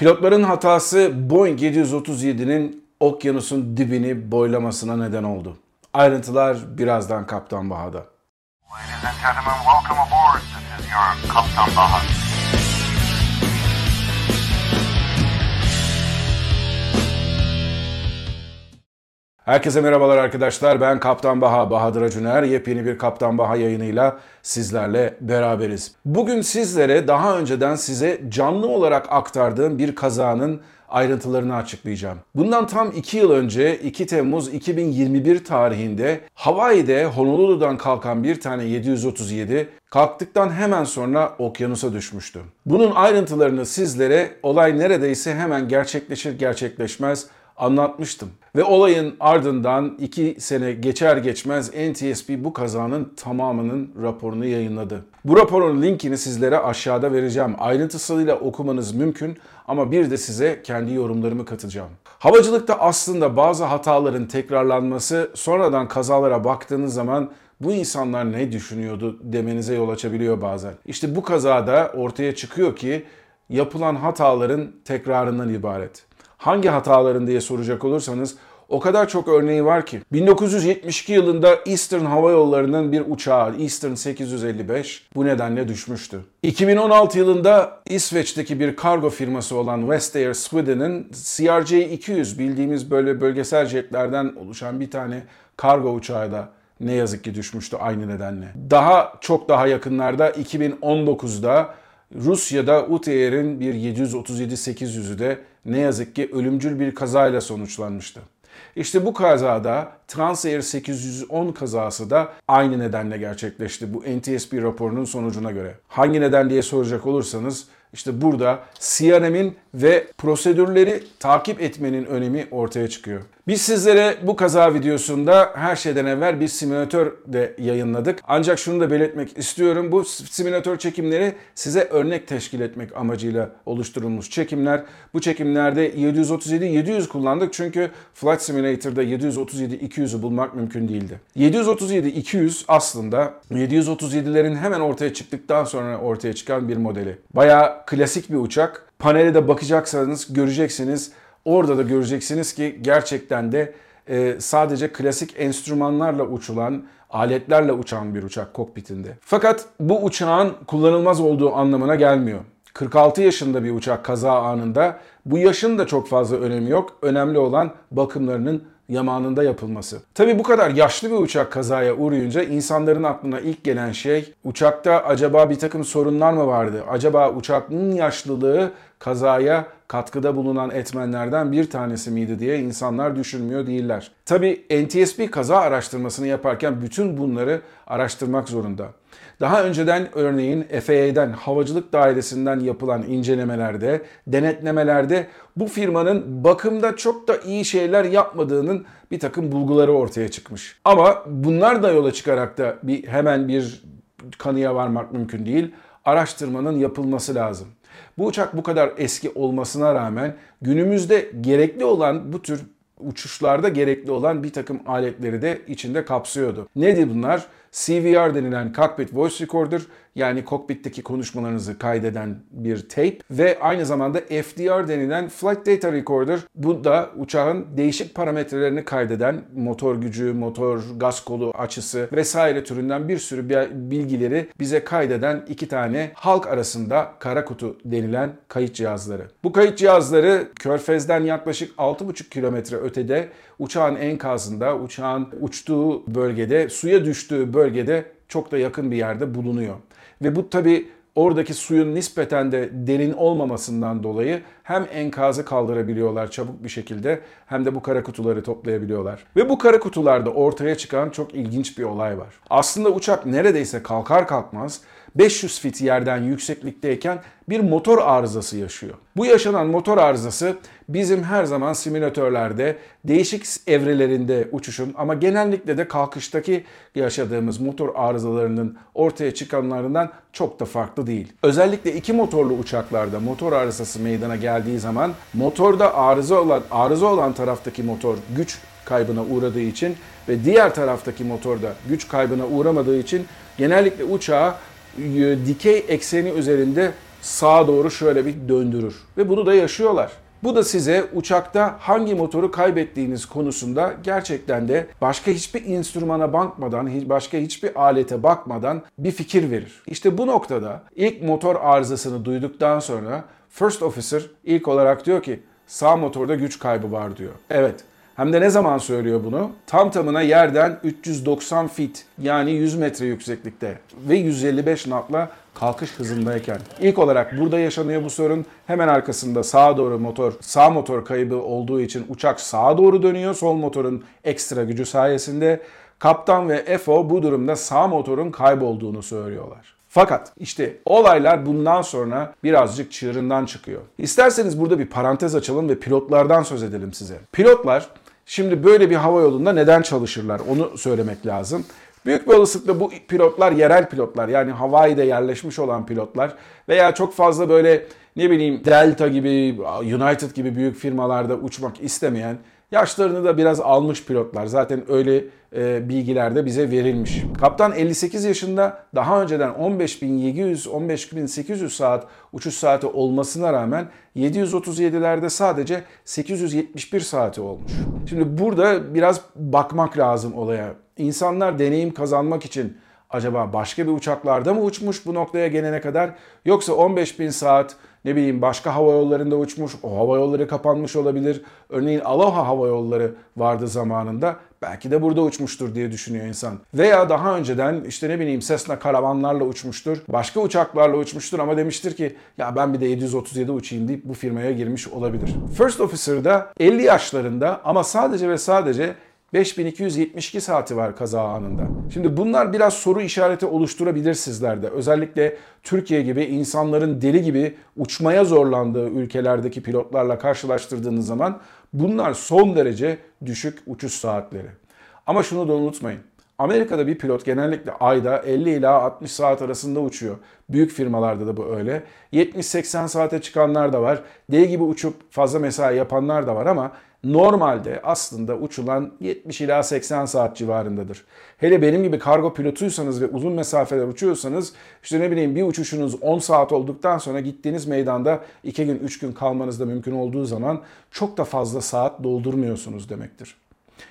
Pilotların hatası Boeing 737'nin okyanusun dibini boylamasına neden oldu. Ayrıntılar birazdan Kaptan Baha'da. Ladies and gentlemen, welcome aboard. This is your Kaptan Baha. Herkese merhabalar arkadaşlar. Ben Kaptan Baha, Bahadır Acuner. Yepyeni bir Kaptan Baha yayınıyla sizlerle beraberiz. Bugün sizlere daha önceden size canlı olarak aktardığım bir kazanın ayrıntılarını açıklayacağım. Bundan tam 2 yıl önce 2 Temmuz 2021 tarihinde Hawaii'de Honolulu'dan kalkan bir tane 737 kalktıktan hemen sonra okyanusa düşmüştü. Bunun ayrıntılarını sizlere olay neredeyse hemen gerçekleşir gerçekleşmez anlatmıştım. Ve olayın ardından 2 sene geçer geçmez NTSB bu kazanın tamamının raporunu yayınladı. Bu raporun linkini sizlere aşağıda vereceğim. Ayrıntısıyla okumanız mümkün ama bir de size kendi yorumlarımı katacağım. Havacılıkta aslında bazı hataların tekrarlanması sonradan kazalara baktığınız zaman bu insanlar ne düşünüyordu demenize yol açabiliyor bazen. İşte bu kazada ortaya çıkıyor ki yapılan hataların tekrarından ibaret. Hangi hataların diye soracak olursanız o kadar çok örneği var ki. 1972 yılında Eastern Hava Yolları'nın bir uçağı Eastern 855 bu nedenle düşmüştü. 2016 yılında İsveç'teki bir kargo firması olan West Air Sweden'in CRJ-200 bildiğimiz böyle bölgesel jetlerden oluşan bir tane kargo uçağı da ne yazık ki düşmüştü aynı nedenle. Daha çok daha yakınlarda 2019'da Rusya'da UTR'in bir 737-800'ü de ne yazık ki ölümcül bir kazayla sonuçlanmıştı. İşte bu kazada Transair 810 kazası da aynı nedenle gerçekleşti bu NTSB raporunun sonucuna göre. Hangi neden diye soracak olursanız işte burada CRM'in ve prosedürleri takip etmenin önemi ortaya çıkıyor. Biz sizlere bu kaza videosunda her şeyden evvel bir simülatör de yayınladık. Ancak şunu da belirtmek istiyorum. Bu simülatör çekimleri size örnek teşkil etmek amacıyla oluşturulmuş çekimler. Bu çekimlerde 737-700 kullandık çünkü Flight Simulator'da 737-200'ü bulmak mümkün değildi. 737-200 aslında 737'lerin hemen ortaya çıktıktan sonra ortaya çıkan bir modeli. Bayağı klasik bir uçak. Panele de bakacaksanız göreceksiniz Orada da göreceksiniz ki gerçekten de e, sadece klasik enstrümanlarla uçulan, aletlerle uçan bir uçak kokpitinde. Fakat bu uçağın kullanılmaz olduğu anlamına gelmiyor. 46 yaşında bir uçak kaza anında bu yaşın da çok fazla önemi yok. Önemli olan bakımlarının yamanında yapılması. Tabi bu kadar yaşlı bir uçak kazaya uğrayınca insanların aklına ilk gelen şey uçakta acaba bir takım sorunlar mı vardı? Acaba uçakın yaşlılığı kazaya katkıda bulunan etmenlerden bir tanesi miydi diye insanlar düşünmüyor değiller. Tabi NTSB kaza araştırmasını yaparken bütün bunları araştırmak zorunda. Daha önceden örneğin FAA'den, Havacılık Dairesi'nden yapılan incelemelerde, denetlemelerde bu firmanın bakımda çok da iyi şeyler yapmadığının bir takım bulguları ortaya çıkmış. Ama bunlar da yola çıkarak da bir hemen bir kanıya varmak mümkün değil. Araştırmanın yapılması lazım. Bu uçak bu kadar eski olmasına rağmen günümüzde gerekli olan bu tür uçuşlarda gerekli olan bir takım aletleri de içinde kapsıyordu. Nedir bunlar? CVR denilen Cockpit Voice Recorder yani kokpitteki konuşmalarınızı kaydeden bir tape ve aynı zamanda FDR denilen Flight Data Recorder. Bu da uçağın değişik parametrelerini kaydeden motor gücü, motor gaz kolu açısı vesaire türünden bir sürü bilgileri bize kaydeden iki tane halk arasında kara kutu denilen kayıt cihazları. Bu kayıt cihazları Körfez'den yaklaşık 6,5 kilometre ötede uçağın enkazında, uçağın uçtuğu bölgede, suya düştüğü bölgede çok da yakın bir yerde bulunuyor. Ve bu tabi oradaki suyun nispeten de derin olmamasından dolayı hem enkazı kaldırabiliyorlar çabuk bir şekilde hem de bu kara kutuları toplayabiliyorlar. Ve bu kara kutularda ortaya çıkan çok ilginç bir olay var. Aslında uçak neredeyse kalkar kalkmaz 500 fit yerden yükseklikteyken bir motor arızası yaşıyor. Bu yaşanan motor arızası bizim her zaman simülatörlerde değişik evrelerinde uçuşun ama genellikle de kalkıştaki yaşadığımız motor arızalarının ortaya çıkanlarından çok da farklı değil. Özellikle iki motorlu uçaklarda motor arızası meydana geldiği zaman motorda arıza olan arıza olan taraftaki motor güç kaybına uğradığı için ve diğer taraftaki motorda güç kaybına uğramadığı için genellikle uçağı dikey ekseni üzerinde sağa doğru şöyle bir döndürür. Ve bunu da yaşıyorlar. Bu da size uçakta hangi motoru kaybettiğiniz konusunda gerçekten de başka hiçbir enstrümana bakmadan, başka hiçbir alete bakmadan bir fikir verir. İşte bu noktada ilk motor arızasını duyduktan sonra First Officer ilk olarak diyor ki sağ motorda güç kaybı var diyor. Evet hem de ne zaman söylüyor bunu? Tam tamına yerden 390 fit yani 100 metre yükseklikte ve 155 knotla kalkış hızındayken. İlk olarak burada yaşanıyor bu sorun. Hemen arkasında sağa doğru motor, sağ motor kaybı olduğu için uçak sağa doğru dönüyor. Sol motorun ekstra gücü sayesinde. Kaptan ve FO bu durumda sağ motorun kaybolduğunu söylüyorlar. Fakat işte olaylar bundan sonra birazcık çığırından çıkıyor. İsterseniz burada bir parantez açalım ve pilotlardan söz edelim size. Pilotlar şimdi böyle bir hava yolunda neden çalışırlar onu söylemek lazım. Büyük bir olasılıkla bu pilotlar yerel pilotlar yani Hawaii'de yerleşmiş olan pilotlar veya çok fazla böyle ne bileyim Delta gibi, United gibi büyük firmalarda uçmak istemeyen Yaşlarını da biraz almış pilotlar. Zaten öyle e, bilgiler de bize verilmiş. Kaptan 58 yaşında daha önceden 15.700, 15.800 saat uçuş saati olmasına rağmen 737'lerde sadece 871 saati olmuş. Şimdi burada biraz bakmak lazım olaya. İnsanlar deneyim kazanmak için acaba başka bir uçaklarda mı uçmuş bu noktaya gelene kadar yoksa 15.000 saat ne bileyim başka hava yollarında uçmuş, o hava yolları kapanmış olabilir. Örneğin Aloha hava yolları vardı zamanında. Belki de burada uçmuştur diye düşünüyor insan. Veya daha önceden işte ne bileyim Cessna karavanlarla uçmuştur. Başka uçaklarla uçmuştur ama demiştir ki ya ben bir de 737 uçayım deyip bu firmaya girmiş olabilir. First Officer'da 50 yaşlarında ama sadece ve sadece 5272 saati var kaza anında. Şimdi bunlar biraz soru işareti oluşturabilir sizlerde. Özellikle Türkiye gibi insanların deli gibi uçmaya zorlandığı ülkelerdeki pilotlarla karşılaştırdığınız zaman bunlar son derece düşük uçuş saatleri. Ama şunu da unutmayın. Amerika'da bir pilot genellikle ayda 50 ila 60 saat arasında uçuyor. Büyük firmalarda da bu öyle. 70-80 saate çıkanlar da var. Deli gibi uçup fazla mesai yapanlar da var ama normalde aslında uçulan 70 ila 80 saat civarındadır. Hele benim gibi kargo pilotuysanız ve uzun mesafeler uçuyorsanız işte ne bileyim bir uçuşunuz 10 saat olduktan sonra gittiğiniz meydanda 2 gün 3 gün kalmanız da mümkün olduğu zaman çok da fazla saat doldurmuyorsunuz demektir.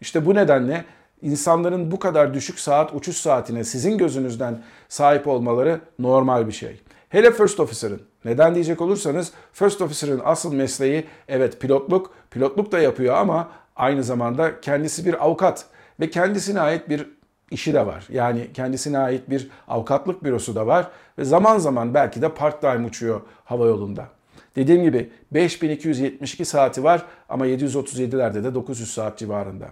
İşte bu nedenle insanların bu kadar düşük saat uçuş saatine sizin gözünüzden sahip olmaları normal bir şey. Hele First Officer'ın. Neden diyecek olursanız First Officer'ın asıl mesleği evet pilotluk, pilotluk da yapıyor ama aynı zamanda kendisi bir avukat ve kendisine ait bir işi de var. Yani kendisine ait bir avukatlık bürosu da var ve zaman zaman belki de part time uçuyor hava yolunda. Dediğim gibi 5272 saati var ama 737'lerde de 900 saat civarında.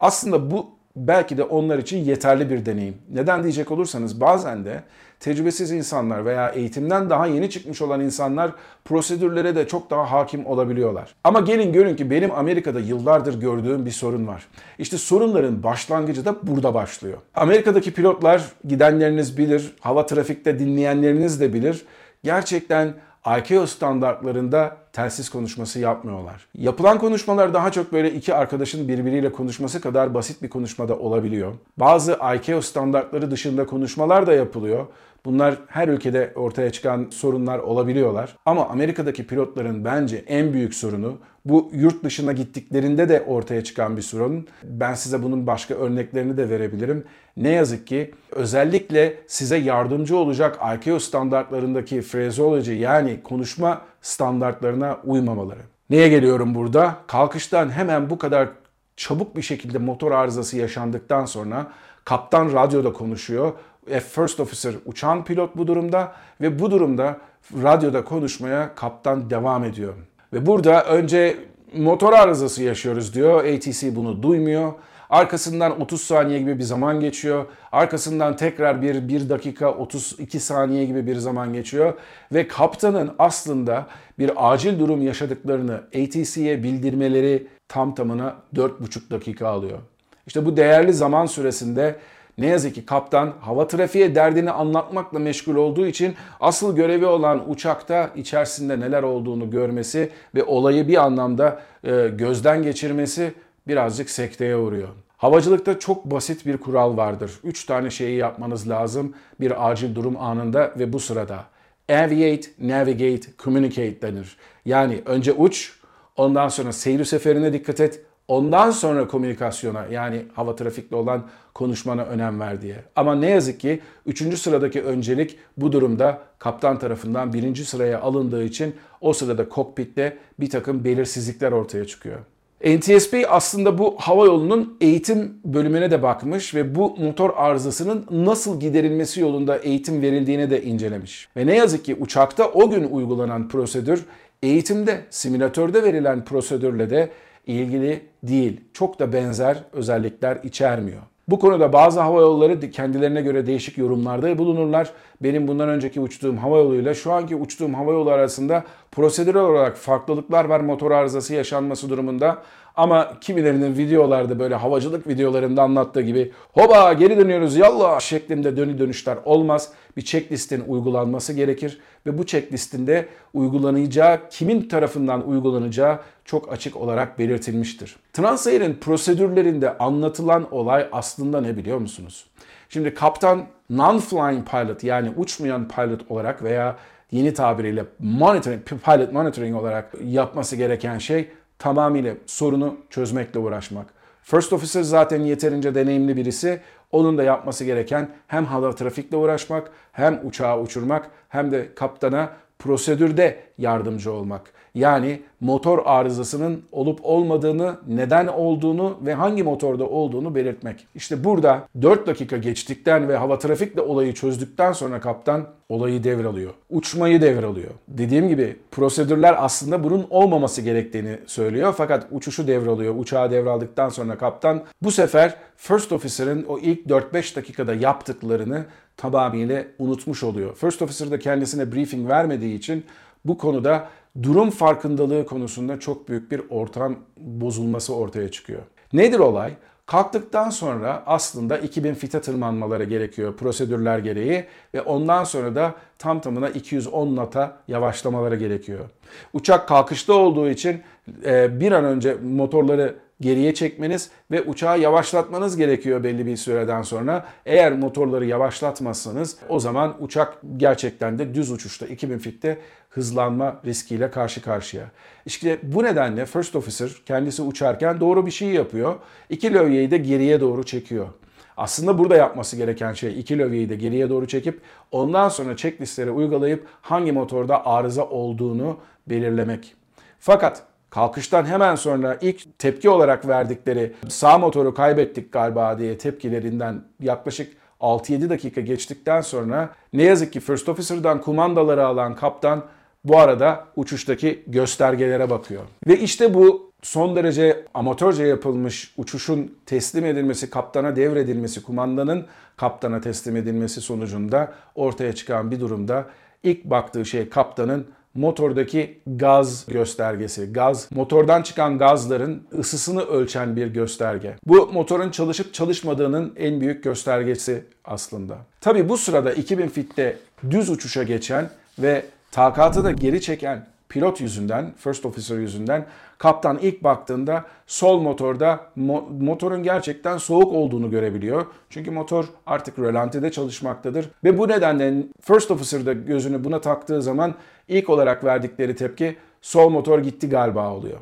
Aslında bu belki de onlar için yeterli bir deneyim. Neden diyecek olursanız bazen de tecrübesiz insanlar veya eğitimden daha yeni çıkmış olan insanlar prosedürlere de çok daha hakim olabiliyorlar. Ama gelin görün ki benim Amerika'da yıllardır gördüğüm bir sorun var. İşte sorunların başlangıcı da burada başlıyor. Amerika'daki pilotlar gidenleriniz bilir, hava trafikte dinleyenleriniz de bilir. Gerçekten ICAO standartlarında telsiz konuşması yapmıyorlar. Yapılan konuşmalar daha çok böyle iki arkadaşın birbiriyle konuşması kadar basit bir konuşmada olabiliyor. Bazı ICAO standartları dışında konuşmalar da yapılıyor. Bunlar her ülkede ortaya çıkan sorunlar olabiliyorlar. Ama Amerika'daki pilotların bence en büyük sorunu bu yurt dışına gittiklerinde de ortaya çıkan bir sorun. Ben size bunun başka örneklerini de verebilirim. Ne yazık ki özellikle size yardımcı olacak ICAO standartlarındaki phraseology yani konuşma standartlarına uymamaları. Neye geliyorum burada? Kalkıştan hemen bu kadar çabuk bir şekilde motor arızası yaşandıktan sonra kaptan radyoda konuşuyor. First Officer uçan pilot bu durumda ve bu durumda radyoda konuşmaya kaptan devam ediyor. Ve burada önce motor arızası yaşıyoruz diyor. ATC bunu duymuyor. Arkasından 30 saniye gibi bir zaman geçiyor. Arkasından tekrar bir 1 dakika 32 saniye gibi bir zaman geçiyor. Ve kaptanın aslında bir acil durum yaşadıklarını ATC'ye bildirmeleri tam tamına 4,5 dakika alıyor. İşte bu değerli zaman süresinde ne yazık ki kaptan hava trafiğe derdini anlatmakla meşgul olduğu için asıl görevi olan uçakta içerisinde neler olduğunu görmesi ve olayı bir anlamda e, gözden geçirmesi birazcık sekteye uğruyor. Havacılıkta çok basit bir kural vardır. Üç tane şeyi yapmanız lazım bir acil durum anında ve bu sırada. Aviate, navigate, communicate denir. Yani önce uç, ondan sonra seyir seferine dikkat et, ondan sonra komünikasyona yani hava trafikli olan konuşmana önem ver diye. Ama ne yazık ki 3. sıradaki öncelik bu durumda kaptan tarafından 1. sıraya alındığı için o sırada kokpitte bir takım belirsizlikler ortaya çıkıyor. NTSB aslında bu hava yolunun eğitim bölümüne de bakmış ve bu motor arızasının nasıl giderilmesi yolunda eğitim verildiğini de incelemiş. Ve ne yazık ki uçakta o gün uygulanan prosedür eğitimde, simülatörde verilen prosedürle de ilgili değil. Çok da benzer özellikler içermiyor. Bu konuda bazı hava yolları kendilerine göre değişik yorumlarda bulunurlar. Benim bundan önceki uçtuğum hava yoluyla şu anki uçtuğum hava yolu arasında prosedürel olarak farklılıklar var motor arızası yaşanması durumunda. Ama kimilerinin videolarda böyle havacılık videolarında anlattığı gibi hoba geri dönüyoruz yallah şeklinde dönü dönüşler olmaz. Bir checklistin uygulanması gerekir ve bu checklistinde uygulanacağı, kimin tarafından uygulanacağı çok açık olarak belirtilmiştir. Transair'in prosedürlerinde anlatılan olay aslında ne biliyor musunuz? Şimdi kaptan non-flying pilot yani uçmayan pilot olarak veya yeni tabiriyle monitoring, pilot monitoring olarak yapması gereken şey tamamıyla sorunu çözmekle uğraşmak. First officer zaten yeterince deneyimli birisi. Onun da yapması gereken hem hava trafikle uğraşmak, hem uçağı uçurmak, hem de kaptana prosedürde yardımcı olmak. Yani motor arızasının olup olmadığını, neden olduğunu ve hangi motorda olduğunu belirtmek. İşte burada 4 dakika geçtikten ve hava trafikle olayı çözdükten sonra kaptan olayı devralıyor. Uçmayı devralıyor. Dediğim gibi prosedürler aslında bunun olmaması gerektiğini söylüyor. Fakat uçuşu devralıyor. Uçağı devraldıktan sonra kaptan bu sefer First Officer'ın o ilk 4-5 dakikada yaptıklarını tamamıyla unutmuş oluyor. First Officer da kendisine briefing vermediği için bu konuda durum farkındalığı konusunda çok büyük bir ortam bozulması ortaya çıkıyor. Nedir olay? Kalktıktan sonra aslında 2000 fite tırmanmaları gerekiyor prosedürler gereği ve ondan sonra da tam tamına 210 nata yavaşlamaları gerekiyor. Uçak kalkışta olduğu için e, bir an önce motorları geriye çekmeniz ve uçağı yavaşlatmanız gerekiyor belli bir süreden sonra. Eğer motorları yavaşlatmazsanız o zaman uçak gerçekten de düz uçuşta 2000 fitte hızlanma riskiyle karşı karşıya. İşte bu nedenle First Officer kendisi uçarken doğru bir şey yapıyor. İki lövyeyi de geriye doğru çekiyor. Aslında burada yapması gereken şey iki lövyeyi de geriye doğru çekip ondan sonra checklistleri uygulayıp hangi motorda arıza olduğunu belirlemek. Fakat kalkıştan hemen sonra ilk tepki olarak verdikleri sağ motoru kaybettik galiba diye tepkilerinden yaklaşık 6-7 dakika geçtikten sonra ne yazık ki First Officer'dan kumandaları alan kaptan bu arada uçuştaki göstergelere bakıyor. Ve işte bu son derece amatörce yapılmış uçuşun teslim edilmesi, kaptana devredilmesi, kumandanın kaptana teslim edilmesi sonucunda ortaya çıkan bir durumda ilk baktığı şey kaptanın motordaki gaz göstergesi. Gaz, motordan çıkan gazların ısısını ölçen bir gösterge. Bu motorun çalışıp çalışmadığının en büyük göstergesi aslında. Tabi bu sırada 2000 fitte düz uçuşa geçen ve takatı da geri çeken pilot yüzünden, first officer yüzünden kaptan ilk baktığında sol motorda mo- motorun gerçekten soğuk olduğunu görebiliyor. Çünkü motor artık rölantide çalışmaktadır. Ve bu nedenle first officer da gözünü buna taktığı zaman ilk olarak verdikleri tepki sol motor gitti galiba oluyor.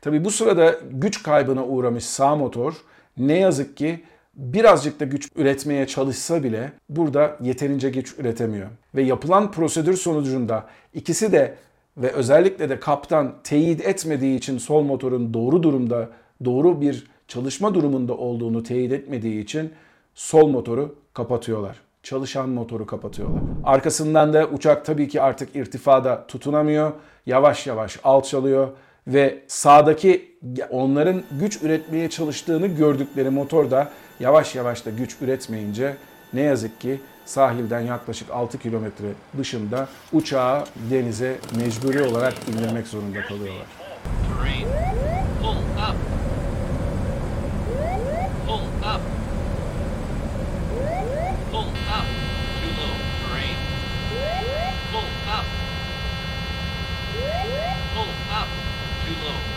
Tabi bu sırada güç kaybına uğramış sağ motor ne yazık ki birazcık da güç üretmeye çalışsa bile burada yeterince güç üretemiyor. Ve yapılan prosedür sonucunda ikisi de ve özellikle de kaptan teyit etmediği için sol motorun doğru durumda, doğru bir çalışma durumunda olduğunu teyit etmediği için sol motoru kapatıyorlar. Çalışan motoru kapatıyorlar. Arkasından da uçak tabii ki artık irtifada tutunamıyor. Yavaş yavaş alçalıyor ve sağdaki onların güç üretmeye çalıştığını gördükleri motor da yavaş yavaş da güç üretmeyince ne yazık ki sahilden yaklaşık 6 kilometre dışında uçağı denize mecburi olarak indirmek zorunda kalıyorlar. Too low.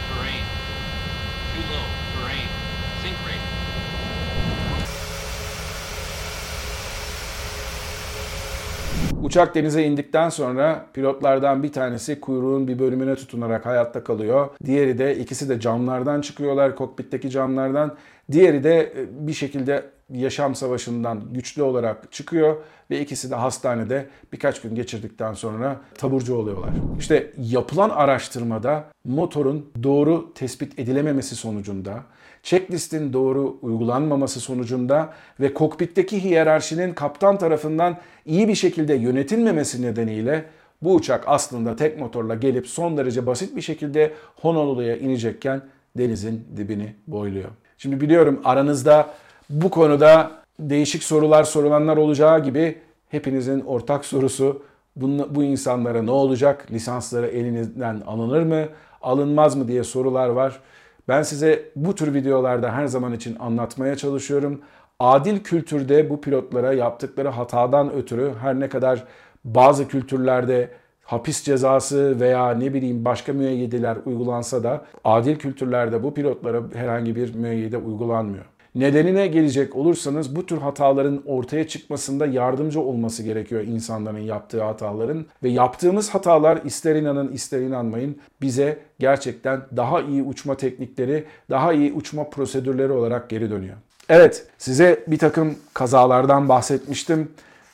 Uçak denize indikten sonra pilotlardan bir tanesi kuyruğun bir bölümüne tutunarak hayatta kalıyor. Diğeri de ikisi de camlardan çıkıyorlar, kokpitteki camlardan. Diğeri de e, bir şekilde yaşam savaşından güçlü olarak çıkıyor ve ikisi de hastanede birkaç gün geçirdikten sonra taburcu oluyorlar. İşte yapılan araştırmada motorun doğru tespit edilememesi sonucunda checklistin doğru uygulanmaması sonucunda ve kokpitteki hiyerarşinin kaptan tarafından iyi bir şekilde yönetilmemesi nedeniyle bu uçak aslında tek motorla gelip son derece basit bir şekilde Honolulu'ya inecekken denizin dibini boyluyor. Şimdi biliyorum aranızda bu konuda değişik sorular sorulanlar olacağı gibi hepinizin ortak sorusu bu, insanlara ne olacak? Lisansları elinizden alınır mı? Alınmaz mı diye sorular var. Ben size bu tür videolarda her zaman için anlatmaya çalışıyorum. Adil kültürde bu pilotlara yaptıkları hatadan ötürü her ne kadar bazı kültürlerde hapis cezası veya ne bileyim başka müeyyideler uygulansa da adil kültürlerde bu pilotlara herhangi bir müeyyide uygulanmıyor. Nedenine gelecek olursanız bu tür hataların ortaya çıkmasında yardımcı olması gerekiyor insanların yaptığı hataların. Ve yaptığımız hatalar ister inanın ister inanmayın bize gerçekten daha iyi uçma teknikleri, daha iyi uçma prosedürleri olarak geri dönüyor. Evet size bir takım kazalardan bahsetmiştim.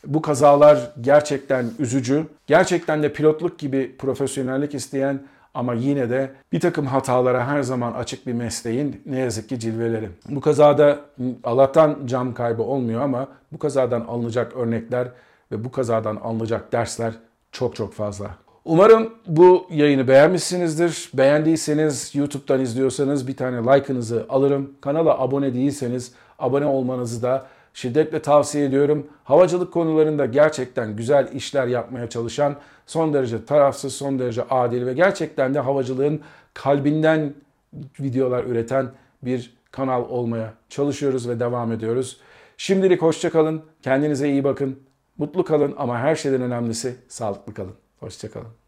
Bu kazalar gerçekten üzücü. Gerçekten de pilotluk gibi profesyonellik isteyen ama yine de bir takım hatalara her zaman açık bir mesleğin ne yazık ki cilveleri. Bu kazada Allah'tan cam kaybı olmuyor ama bu kazadan alınacak örnekler ve bu kazadan alınacak dersler çok çok fazla. Umarım bu yayını beğenmişsinizdir. Beğendiyseniz YouTube'dan izliyorsanız bir tane like'ınızı alırım. Kanala abone değilseniz abone olmanızı da şiddetle tavsiye ediyorum. Havacılık konularında gerçekten güzel işler yapmaya çalışan, son derece tarafsız, son derece adil ve gerçekten de havacılığın kalbinden videolar üreten bir kanal olmaya çalışıyoruz ve devam ediyoruz. Şimdilik hoşçakalın, kendinize iyi bakın, mutlu kalın ama her şeyden önemlisi sağlıklı kalın. Hoşçakalın.